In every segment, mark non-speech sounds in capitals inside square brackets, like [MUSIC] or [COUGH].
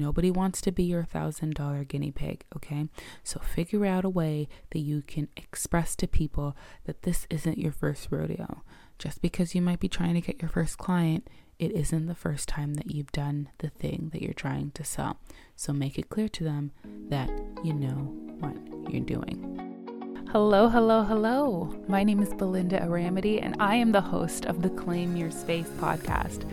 Nobody wants to be your thousand dollar guinea pig, okay? So figure out a way that you can express to people that this isn't your first rodeo. Just because you might be trying to get your first client, it isn't the first time that you've done the thing that you're trying to sell. So make it clear to them that you know what you're doing. Hello, hello, hello. My name is Belinda Aramity, and I am the host of the Claim Your Space podcast.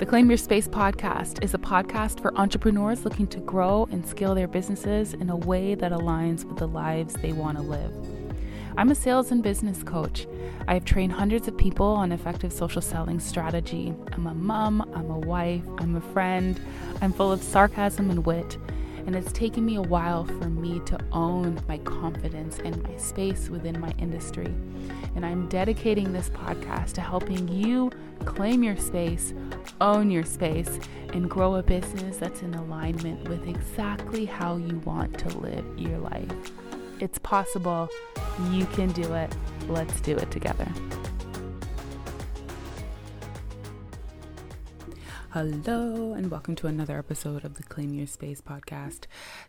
The Claim Your Space podcast is a podcast for entrepreneurs looking to grow and scale their businesses in a way that aligns with the lives they want to live. I'm a sales and business coach. I have trained hundreds of people on effective social selling strategy. I'm a mom, I'm a wife, I'm a friend, I'm full of sarcasm and wit and it's taken me a while for me to own my confidence and my space within my industry. And I'm dedicating this podcast to helping you claim your space, own your space, and grow a business that's in alignment with exactly how you want to live your life. It's possible. You can do it. Let's do it together. Hello, and welcome to another episode of the Claim Your Space podcast.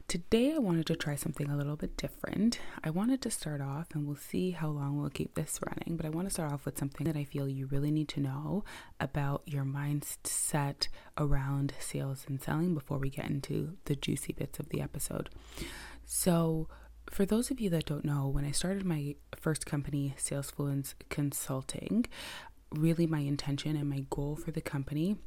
Today, I wanted to try something a little bit different. I wanted to start off, and we'll see how long we'll keep this running, but I want to start off with something that I feel you really need to know about your mindset around sales and selling before we get into the juicy bits of the episode. So, for those of you that don't know, when I started my first company, Salesfluence Consulting, really my intention and my goal for the company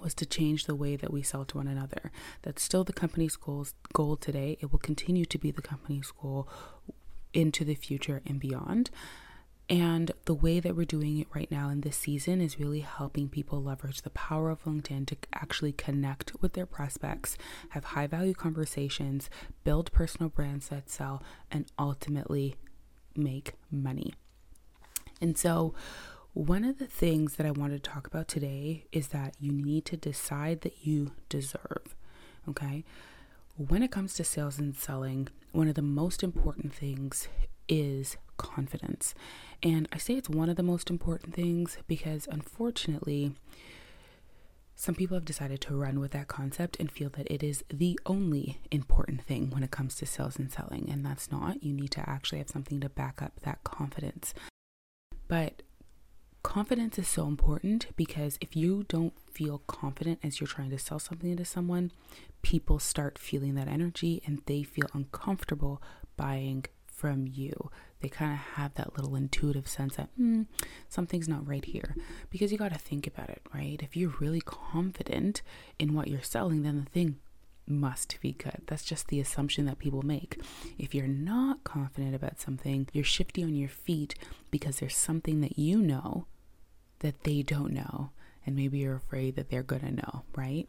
was to change the way that we sell to one another. That's still the company's goals, goal today. It will continue to be the company's goal into the future and beyond. And the way that we're doing it right now in this season is really helping people leverage the power of LinkedIn to actually connect with their prospects, have high value conversations, build personal brands that sell, and ultimately make money. And so, one of the things that I wanted to talk about today is that you need to decide that you deserve. Okay. When it comes to sales and selling, one of the most important things is confidence. And I say it's one of the most important things because unfortunately, some people have decided to run with that concept and feel that it is the only important thing when it comes to sales and selling. And that's not. You need to actually have something to back up that confidence. But confidence is so important because if you don't feel confident as you're trying to sell something to someone, people start feeling that energy and they feel uncomfortable buying from you. They kind of have that little intuitive sense that hmm, something's not right here. Because you got to think about it, right? If you're really confident in what you're selling, then the thing must be good. That's just the assumption that people make. If you're not confident about something, you're shifty on your feet because there's something that you know that they don't know. And maybe you're afraid that they're going to know, right?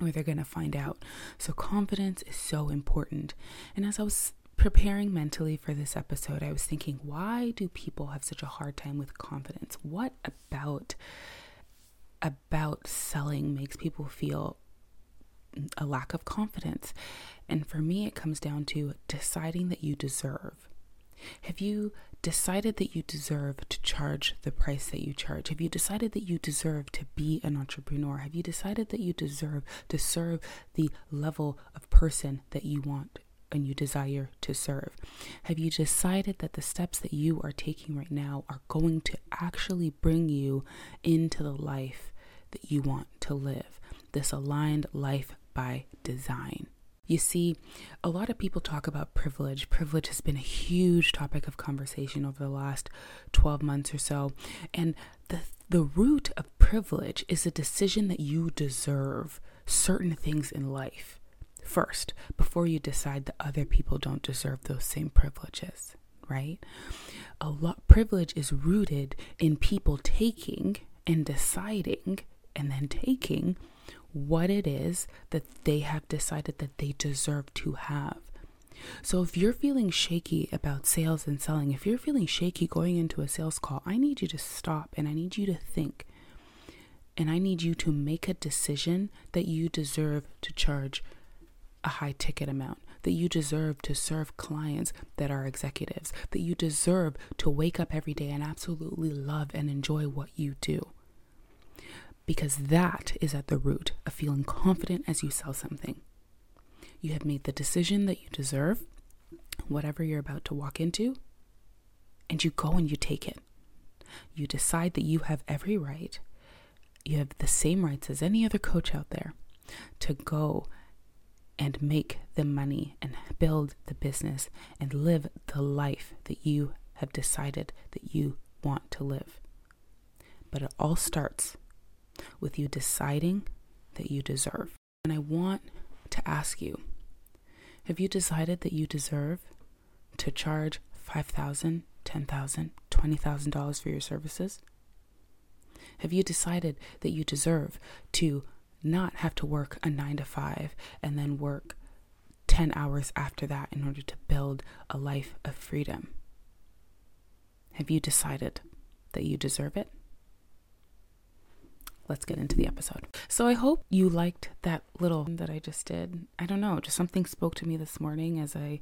Or they're going to find out. So, confidence is so important. And as I was preparing mentally for this episode, I was thinking, why do people have such a hard time with confidence? What about about selling makes people feel a lack of confidence. And for me, it comes down to deciding that you deserve. Have you decided that you deserve to charge the price that you charge? Have you decided that you deserve to be an entrepreneur? Have you decided that you deserve to serve the level of person that you want and you desire to serve? Have you decided that the steps that you are taking right now are going to actually bring you into the life that you want to live? This aligned life by design. You see, a lot of people talk about privilege. Privilege has been a huge topic of conversation over the last 12 months or so. And the, the root of privilege is a decision that you deserve certain things in life first before you decide that other people don't deserve those same privileges, right? A lot privilege is rooted in people taking and deciding and then taking what it is that they have decided that they deserve to have. So, if you're feeling shaky about sales and selling, if you're feeling shaky going into a sales call, I need you to stop and I need you to think. And I need you to make a decision that you deserve to charge a high ticket amount, that you deserve to serve clients that are executives, that you deserve to wake up every day and absolutely love and enjoy what you do because that is at the root of feeling confident as you sell something. You have made the decision that you deserve whatever you're about to walk into, and you go and you take it. You decide that you have every right, you have the same rights as any other coach out there to go and make the money and build the business and live the life that you have decided that you want to live. But it all starts with you deciding that you deserve. And I want to ask you have you decided that you deserve to charge $5,000, $10,000, $20,000 for your services? Have you decided that you deserve to not have to work a nine to five and then work 10 hours after that in order to build a life of freedom? Have you decided that you deserve it? Let's get into the episode. So I hope you liked that little that I just did. I don't know, just something spoke to me this morning as I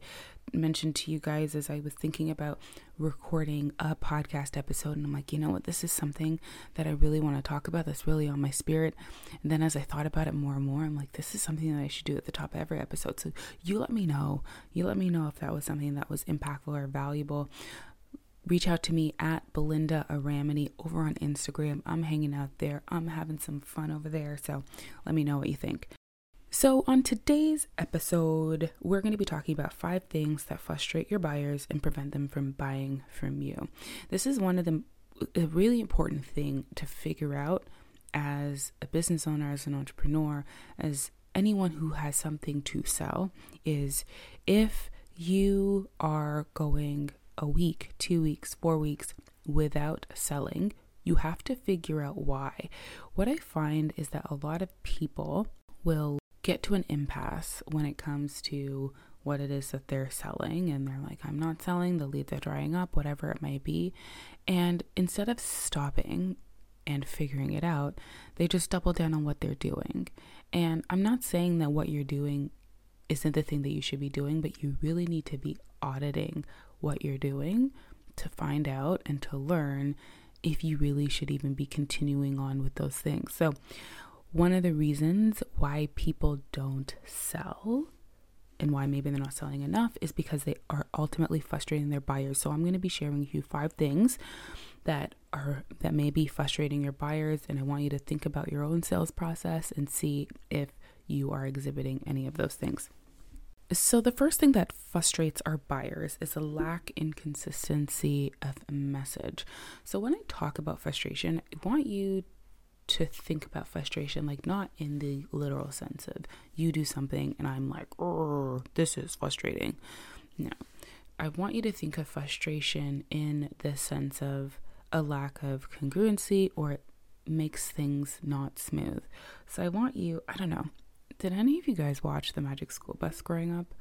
mentioned to you guys as I was thinking about recording a podcast episode and I'm like, you know what, this is something that I really want to talk about that's really on my spirit. And then as I thought about it more and more, I'm like, this is something that I should do at the top of every episode. So you let me know. You let me know if that was something that was impactful or valuable reach out to me at Belinda Aramini over on Instagram. I'm hanging out there. I'm having some fun over there. So let me know what you think. So, on today's episode, we're going to be talking about five things that frustrate your buyers and prevent them from buying from you. This is one of the a really important thing to figure out as a business owner, as an entrepreneur, as anyone who has something to sell is if you are going a week, two weeks, four weeks without selling, you have to figure out why. What I find is that a lot of people will get to an impasse when it comes to what it is that they're selling and they're like I'm not selling the leads are drying up whatever it might be and instead of stopping and figuring it out they just double down on what they're doing and I'm not saying that what you're doing isn't the thing that you should be doing but you really need to be auditing what you're doing to find out and to learn if you really should even be continuing on with those things. So, one of the reasons why people don't sell and why maybe they're not selling enough is because they are ultimately frustrating their buyers. So, I'm going to be sharing with you five things that are that may be frustrating your buyers and I want you to think about your own sales process and see if you are exhibiting any of those things. So, the first thing that frustrates our buyers is a lack in consistency of message. So, when I talk about frustration, I want you to think about frustration like not in the literal sense of you do something and I'm like, oh, this is frustrating. No, I want you to think of frustration in the sense of a lack of congruency or it makes things not smooth. So, I want you, I don't know, did any of you guys watch The Magic School Bus growing up?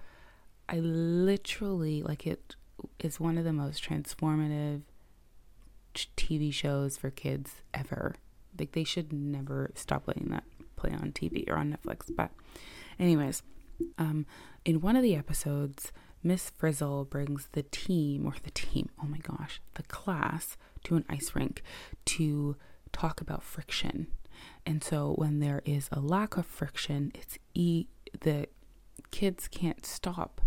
I literally, like, it is one of the most transformative TV shows for kids ever. Like, they should never stop letting that play on TV or on Netflix. But, anyways, um, in one of the episodes, Miss Frizzle brings the team, or the team, oh my gosh, the class to an ice rink to talk about friction and so when there is a lack of friction, it's e the kids can't stop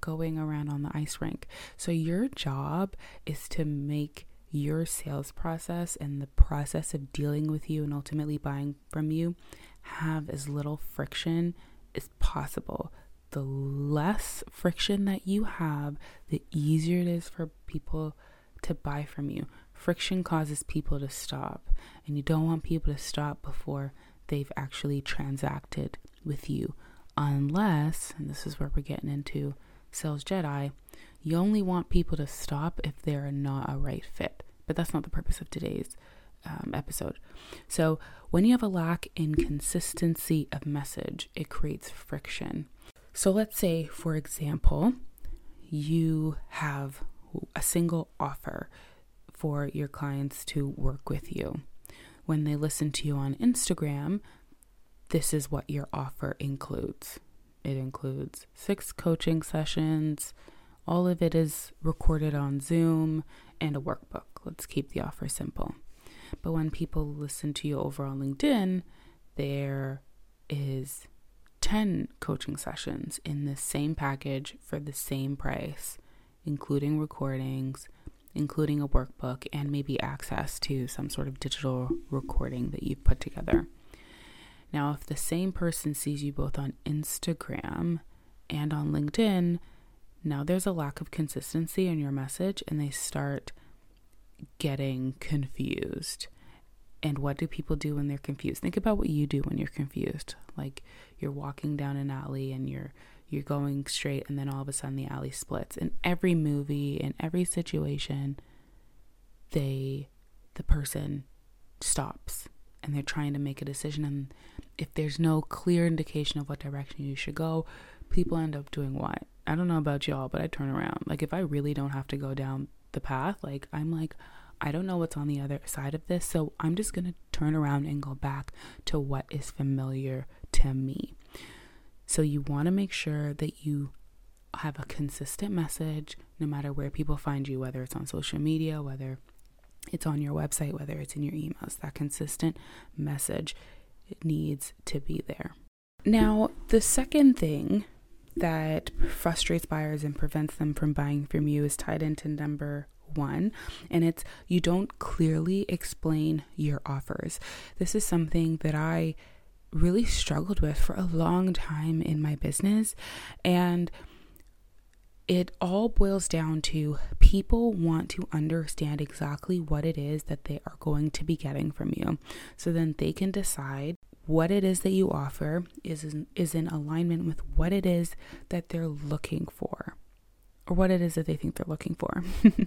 going around on the ice rink. So your job is to make your sales process and the process of dealing with you and ultimately buying from you have as little friction as possible. The less friction that you have, the easier it is for people to buy from you. Friction causes people to stop, and you don't want people to stop before they've actually transacted with you. Unless, and this is where we're getting into Sales Jedi, you only want people to stop if they're not a right fit. But that's not the purpose of today's um, episode. So, when you have a lack in consistency of message, it creates friction. So, let's say, for example, you have a single offer for your clients to work with you. When they listen to you on Instagram, this is what your offer includes. It includes six coaching sessions. All of it is recorded on Zoom and a workbook. Let's keep the offer simple. But when people listen to you over on LinkedIn, there is 10 coaching sessions in the same package for the same price, including recordings, including a workbook, and maybe access to some sort of digital recording that you've put together. Now, if the same person sees you both on Instagram and on LinkedIn, now there's a lack of consistency in your message and they start getting confused. And what do people do when they're confused? Think about what you do when you're confused. Like you're walking down an alley and you're you're going straight and then all of a sudden the alley splits. In every movie, in every situation, they the person stops and they're trying to make a decision and if there's no clear indication of what direction you should go, people end up doing what? I don't know about y'all, but I turn around. Like if I really don't have to go down the path, like I'm like I don't know what's on the other side of this, so I'm just going to turn around and go back to what is familiar to me. So you want to make sure that you have a consistent message no matter where people find you, whether it's on social media, whether it's on your website, whether it's in your emails. That consistent message needs to be there. Now, the second thing that frustrates buyers and prevents them from buying from you is tied into number one, and it's you don't clearly explain your offers. This is something that I really struggled with for a long time in my business, and it all boils down to people want to understand exactly what it is that they are going to be getting from you. So then they can decide what it is that you offer is in, is in alignment with what it is that they're looking for or what it is that they think they're looking for. [LAUGHS]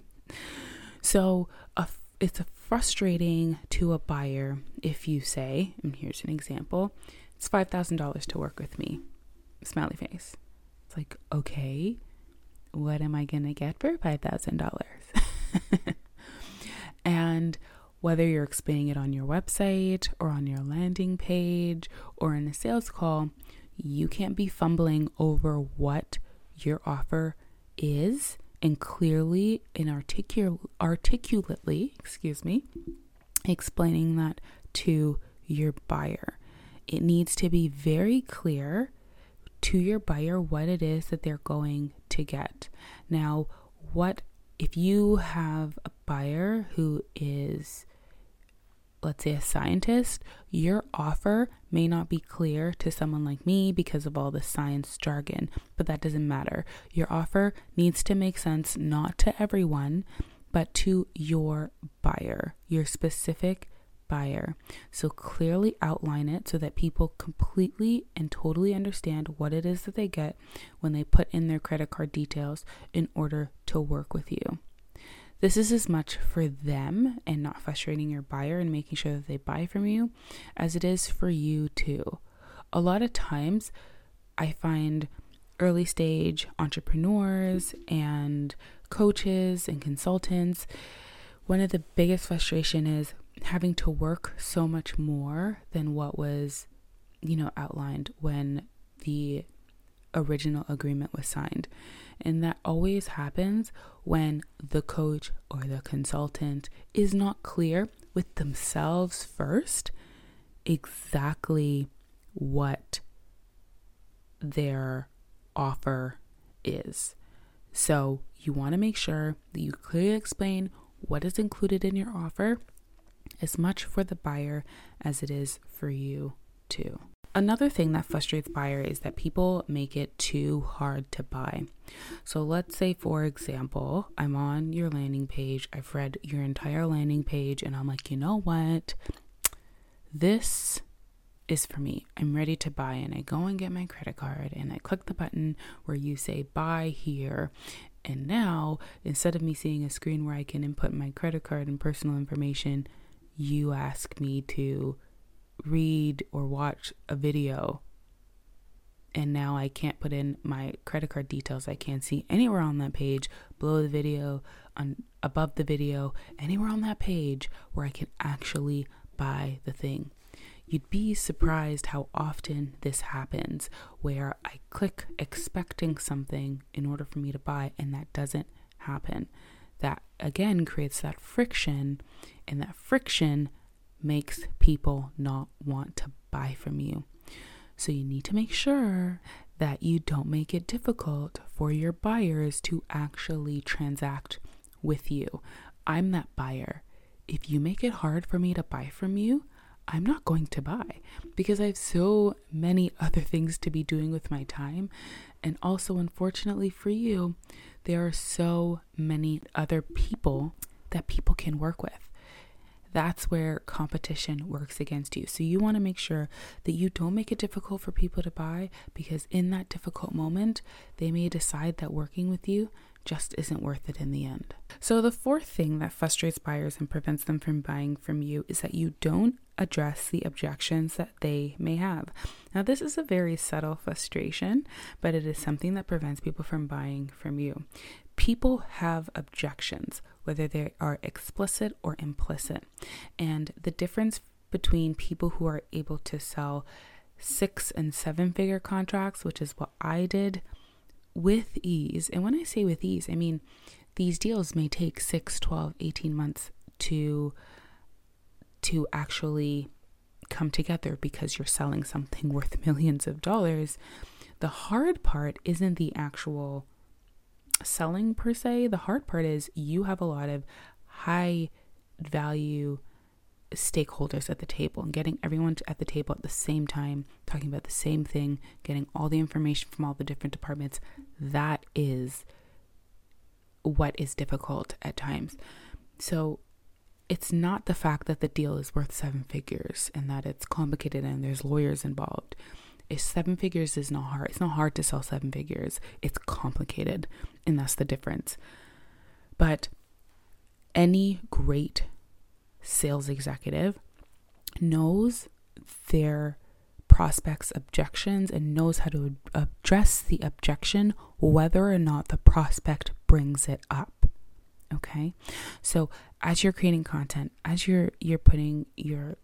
so a, it's frustrating to a buyer if you say, and here's an example, it's $5,000 to work with me. Smiley face. It's like, okay, what am I to get for $5,000? [LAUGHS] and whether you're explaining it on your website or on your landing page or in a sales call, you can't be fumbling over what your offer is and clearly and articul- articulately, excuse me, explaining that to your buyer. It needs to be very clear to your buyer what it is that they're going to get. Now, what if you have a buyer who is let's say a scientist, your offer may not be clear to someone like me because of all the science jargon, but that doesn't matter. Your offer needs to make sense not to everyone, but to your buyer, your specific buyer. So clearly outline it so that people completely and totally understand what it is that they get when they put in their credit card details in order to work with you. This is as much for them and not frustrating your buyer and making sure that they buy from you as it is for you too. A lot of times, I find early stage entrepreneurs and coaches and consultants, one of the biggest frustration is having to work so much more than what was, you know, outlined when the original agreement was signed. And that always happens when the coach or the consultant is not clear with themselves first exactly what their offer is. So you want to make sure that you clearly explain what is included in your offer as much for the buyer as it is for you too. Another thing that frustrates buyer is that people make it too hard to buy. So let's say for example, I'm on your landing page, I've read your entire landing page and I'm like, "You know what? This is for me. I'm ready to buy and I go and get my credit card and I click the button where you say buy here and now, instead of me seeing a screen where I can input my credit card and personal information, you ask me to read or watch a video and now I can't put in my credit card details. I can't see anywhere on that page, below the video, on above the video, anywhere on that page where I can actually buy the thing. You'd be surprised how often this happens where I click expecting something in order for me to buy and that doesn't happen. That again creates that friction and that friction makes people not want to buy from you. So you need to make sure that you don't make it difficult for your buyers to actually transact with you. I'm that buyer. If you make it hard for me to buy from you, I'm not going to buy because I have so many [LAUGHS] other things to be doing with my time. And also, unfortunately for you, there are so many other people that people can work with. That's where competition works against you. So, you want to make sure that you don't make it difficult for people to buy because in that difficult moment, they may decide that working with you just isn't worth it in the end. So, the fourth thing that frustrates buyers and prevents them from buying from you is that you don't address the objections that they may have. Now, this is a very subtle frustration, but it is something that prevents people from buying from you. People have objections, whether they are explicit or implicit. And the difference between people who are able to sell six and seven figure contracts, which is what I did with ease. And when I say with ease, I mean these deals may take 6, 12, 18 months to to actually come together because you're selling something [LAUGHS] worth millions of dollars. The hard part isn't the actual selling per se. The hard part is you have a lot of high value stakeholders at the table and getting everyone at the table at the same time, talking about the same thing, getting all the information from all the different departments. That is what is difficult at times. So it's not the fact that the deal is worth seven figures and that it's complicated and there's lawyers involved. If seven figures is not hard, it's not hard to sell seven figures. It's complicated, and that's the difference. But any great sales executive knows their prospects' objections and knows how to address the objection whether or not the prospect brings it up. Okay? So, as you're creating content, as you're you're putting your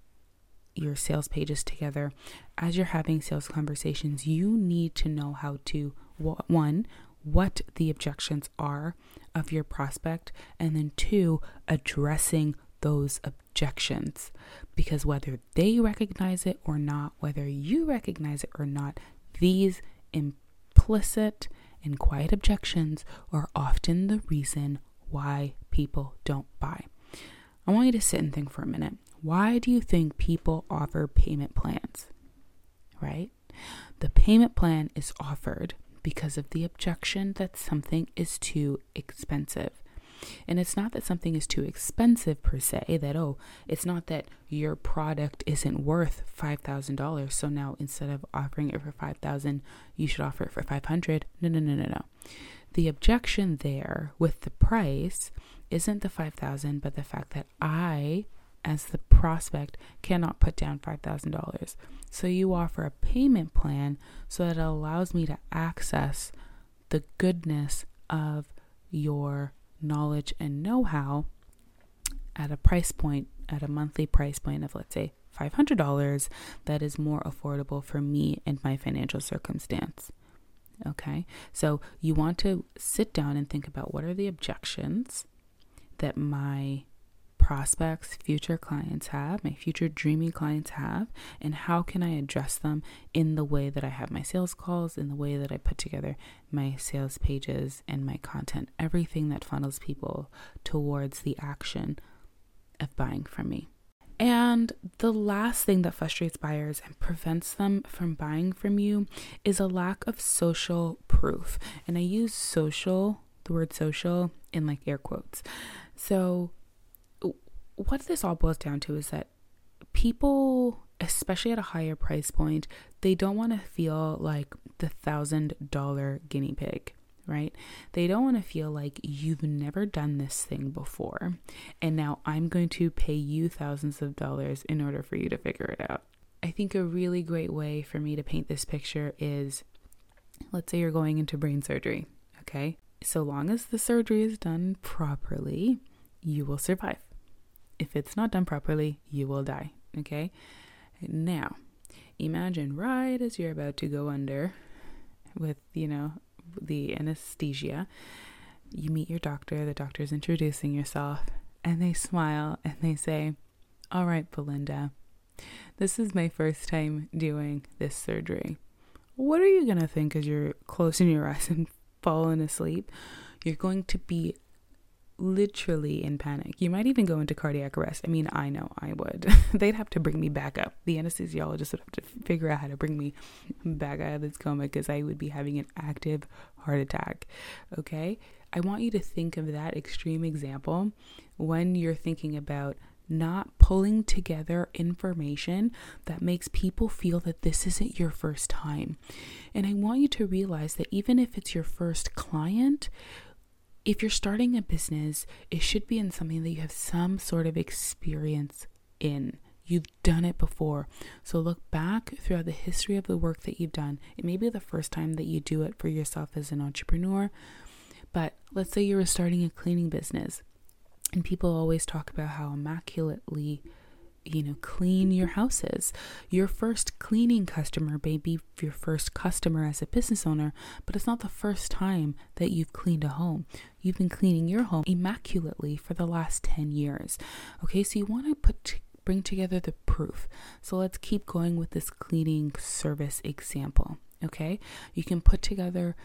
your sales pages together, as you're having sales conversations, you need to know how to one what the objections are of your prospect and then two addressing those objections because whether they recognize it or not, whether you recognize it or not, these implicit and quiet objections are often the reason why people don't buy. I want you to sit and think for a minute. Why do you think people offer payment plans? Right? The payment plan is offered because of the objection that something is too expensive. And it's not that something is too expensive per se, that, oh, it's not that your product isn't worth $5,000. So now instead of offering it for 5000 you should offer it for 500 No, no, no, no, no. The objection there with the price isn't the 5000 but the fact that I, as the prospect, cannot put down $5,000. So you offer a payment plan so that it allows me to access the goodness of your knowledge and know how at a price point, at a monthly price point of, let's say, $500, that is more affordable for me and my financial circumstance. Okay, so you want to sit down and think about what are the objections that my prospects, future clients have, my future dreamy clients have, and how can I address them in the way that I have my sales calls, in the way that I put together my sales pages and my content, everything that funnels people towards the action of buying from me. And the last thing that frustrates buyers and prevents them from buying from you is a lack of social proof. And I use social, the word social, in like air quotes. So what this all boils down to is that people, especially at a higher price point, they don't want to feel like the thousand dollar guinea pig, right? They don't want to feel like you've never done this thing before, and now I'm going to pay you thousands of dollars in order for you to figure it out. I think a really great way for me to paint this picture is let's say you're going into brain surgery, okay? So long as the surgery is done properly, you will survive if it's not done properly, you will die. Okay? Now, imagine right as you're about to go under with, you know, the anesthesia, you meet your doctor, the doctor's introducing yourself, and they smile and they say, All right, Belinda, This is my first time doing this surgery. What are you going to think as you're closing your eyes [LAUGHS] and falling asleep? You're going to be literally in panic. You might even go into cardiac arrest. I mean, I know I would. [LAUGHS] They'd have to bring me back up. The anesthesiologist would have to figure out how to bring me back out of this coma because I would be having an active heart attack. Okay? I want you to think of that extreme example when you're thinking about not pulling together information that makes people feel that this isn't your first time. And I want you to realize that even if it's your first client, if you're starting a business, it should be in something that you have some sort of experience in. You've done it before. So look back throughout the history of the work that you've done. It may be the first time that you do it for yourself as an entrepreneur, but let's say you were starting a cleaning business and people always talk about how immaculately you know, clean your houses. Your first cleaning customer may be your first customer as a business owner, but it's not the first time that you've cleaned a home. You've been cleaning your home immaculately for the last 10 years. Okay, so you want to put bring together the proof. So let's keep going with this cleaning service example. Okay, you can put together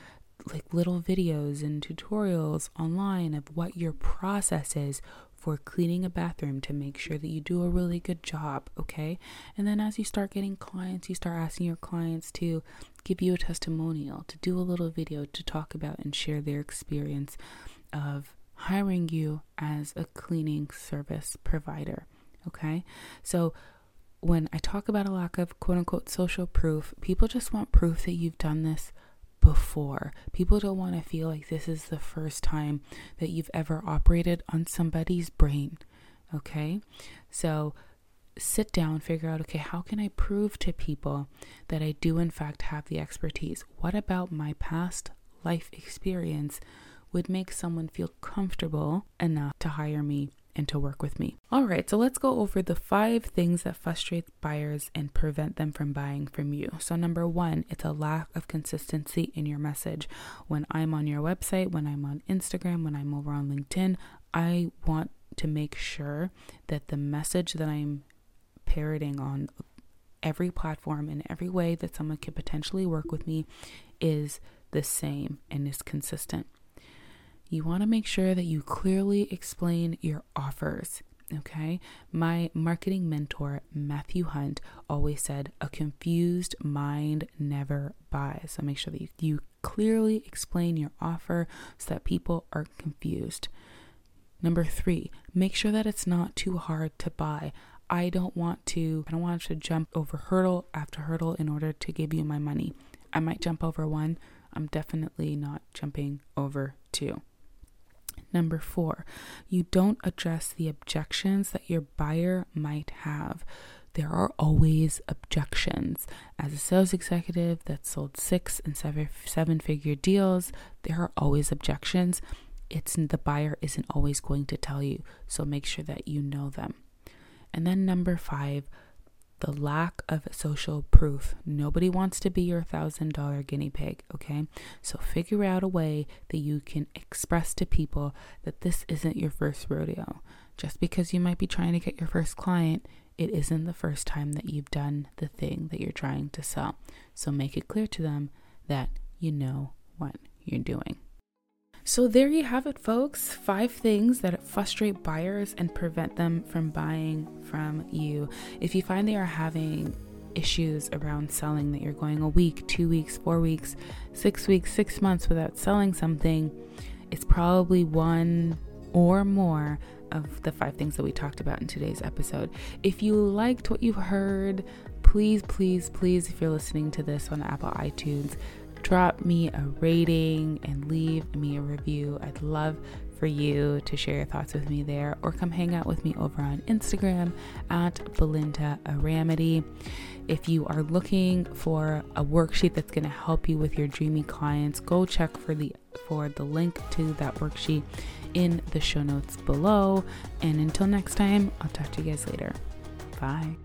like little videos and tutorials online of what your process is for cleaning a bathroom to make sure that you do a really good job, okay? And then as you start getting clients, you start asking your clients to give you a testimonial, to do a little video to talk about and share their experience of hiring you as a cleaning service provider, okay? So when I talk about a lack of quote unquote social proof, people just want proof that you've done this before. People don't want to feel like this is the first time that you've ever operated on somebody's brain. Okay? So sit down, figure out okay, how can I prove to people that I do, in fact, have the expertise? What about my past life experience would make someone feel comfortable enough to hire me and to work with me. All right, so let's go over the five things that frustrate buyers and prevent them from buying from you. So, number one, it's a lack of consistency in your message. When I'm on your website, when I'm on Instagram, when I'm over on LinkedIn, I want to make sure that the message that I'm parroting on every platform in every way that someone could potentially work with me is the same and is consistent you want to make sure that you clearly explain your offers. Okay. My marketing mentor, Matthew Hunt, always said, a confused mind never buys. So make sure that you, you clearly explain your offer so that people aren't confused. Number three, make sure that it's not too hard to buy. I don't want to, I don't want to jump over hurdle after hurdle in order to give you my money. I might jump over one. I'm definitely not jumping over two. Number four, you don't address the objections that your buyer might have. There are always objections. As a sales executive that sold six and seven, seven figure deals, there are always objections. It's the buyer isn't always going to tell you, so make sure that you know them. And then number five, the lack of social proof. Nobody wants to be your thousand dollar guinea pig, okay? So figure out a way that you can express to people that this isn't your first rodeo. Just because you might be trying to get your first client, it isn't the first time that you've done the thing that you're trying to sell. So make it clear to them that you know what you're doing. So, there you have it, folks. Five things that frustrate buyers and prevent them from buying from you. If you find they are having issues around selling, that you're going a week, two weeks, four weeks, six weeks, six months without selling something, it's probably one or more of the five things that we talked about in today's episode. If you liked what you heard, please, please, please, if you're listening to this on Apple iTunes, drop me a rating and leave me a review. I'd love for you to share your thoughts with me there or come hang out with me over on Instagram at Belinda Aramity. If you are looking for a worksheet that's going to help you with your dreamy clients, go check for the for the link to that worksheet in the show notes below. And until next time, I'll talk to you guys later. Bye.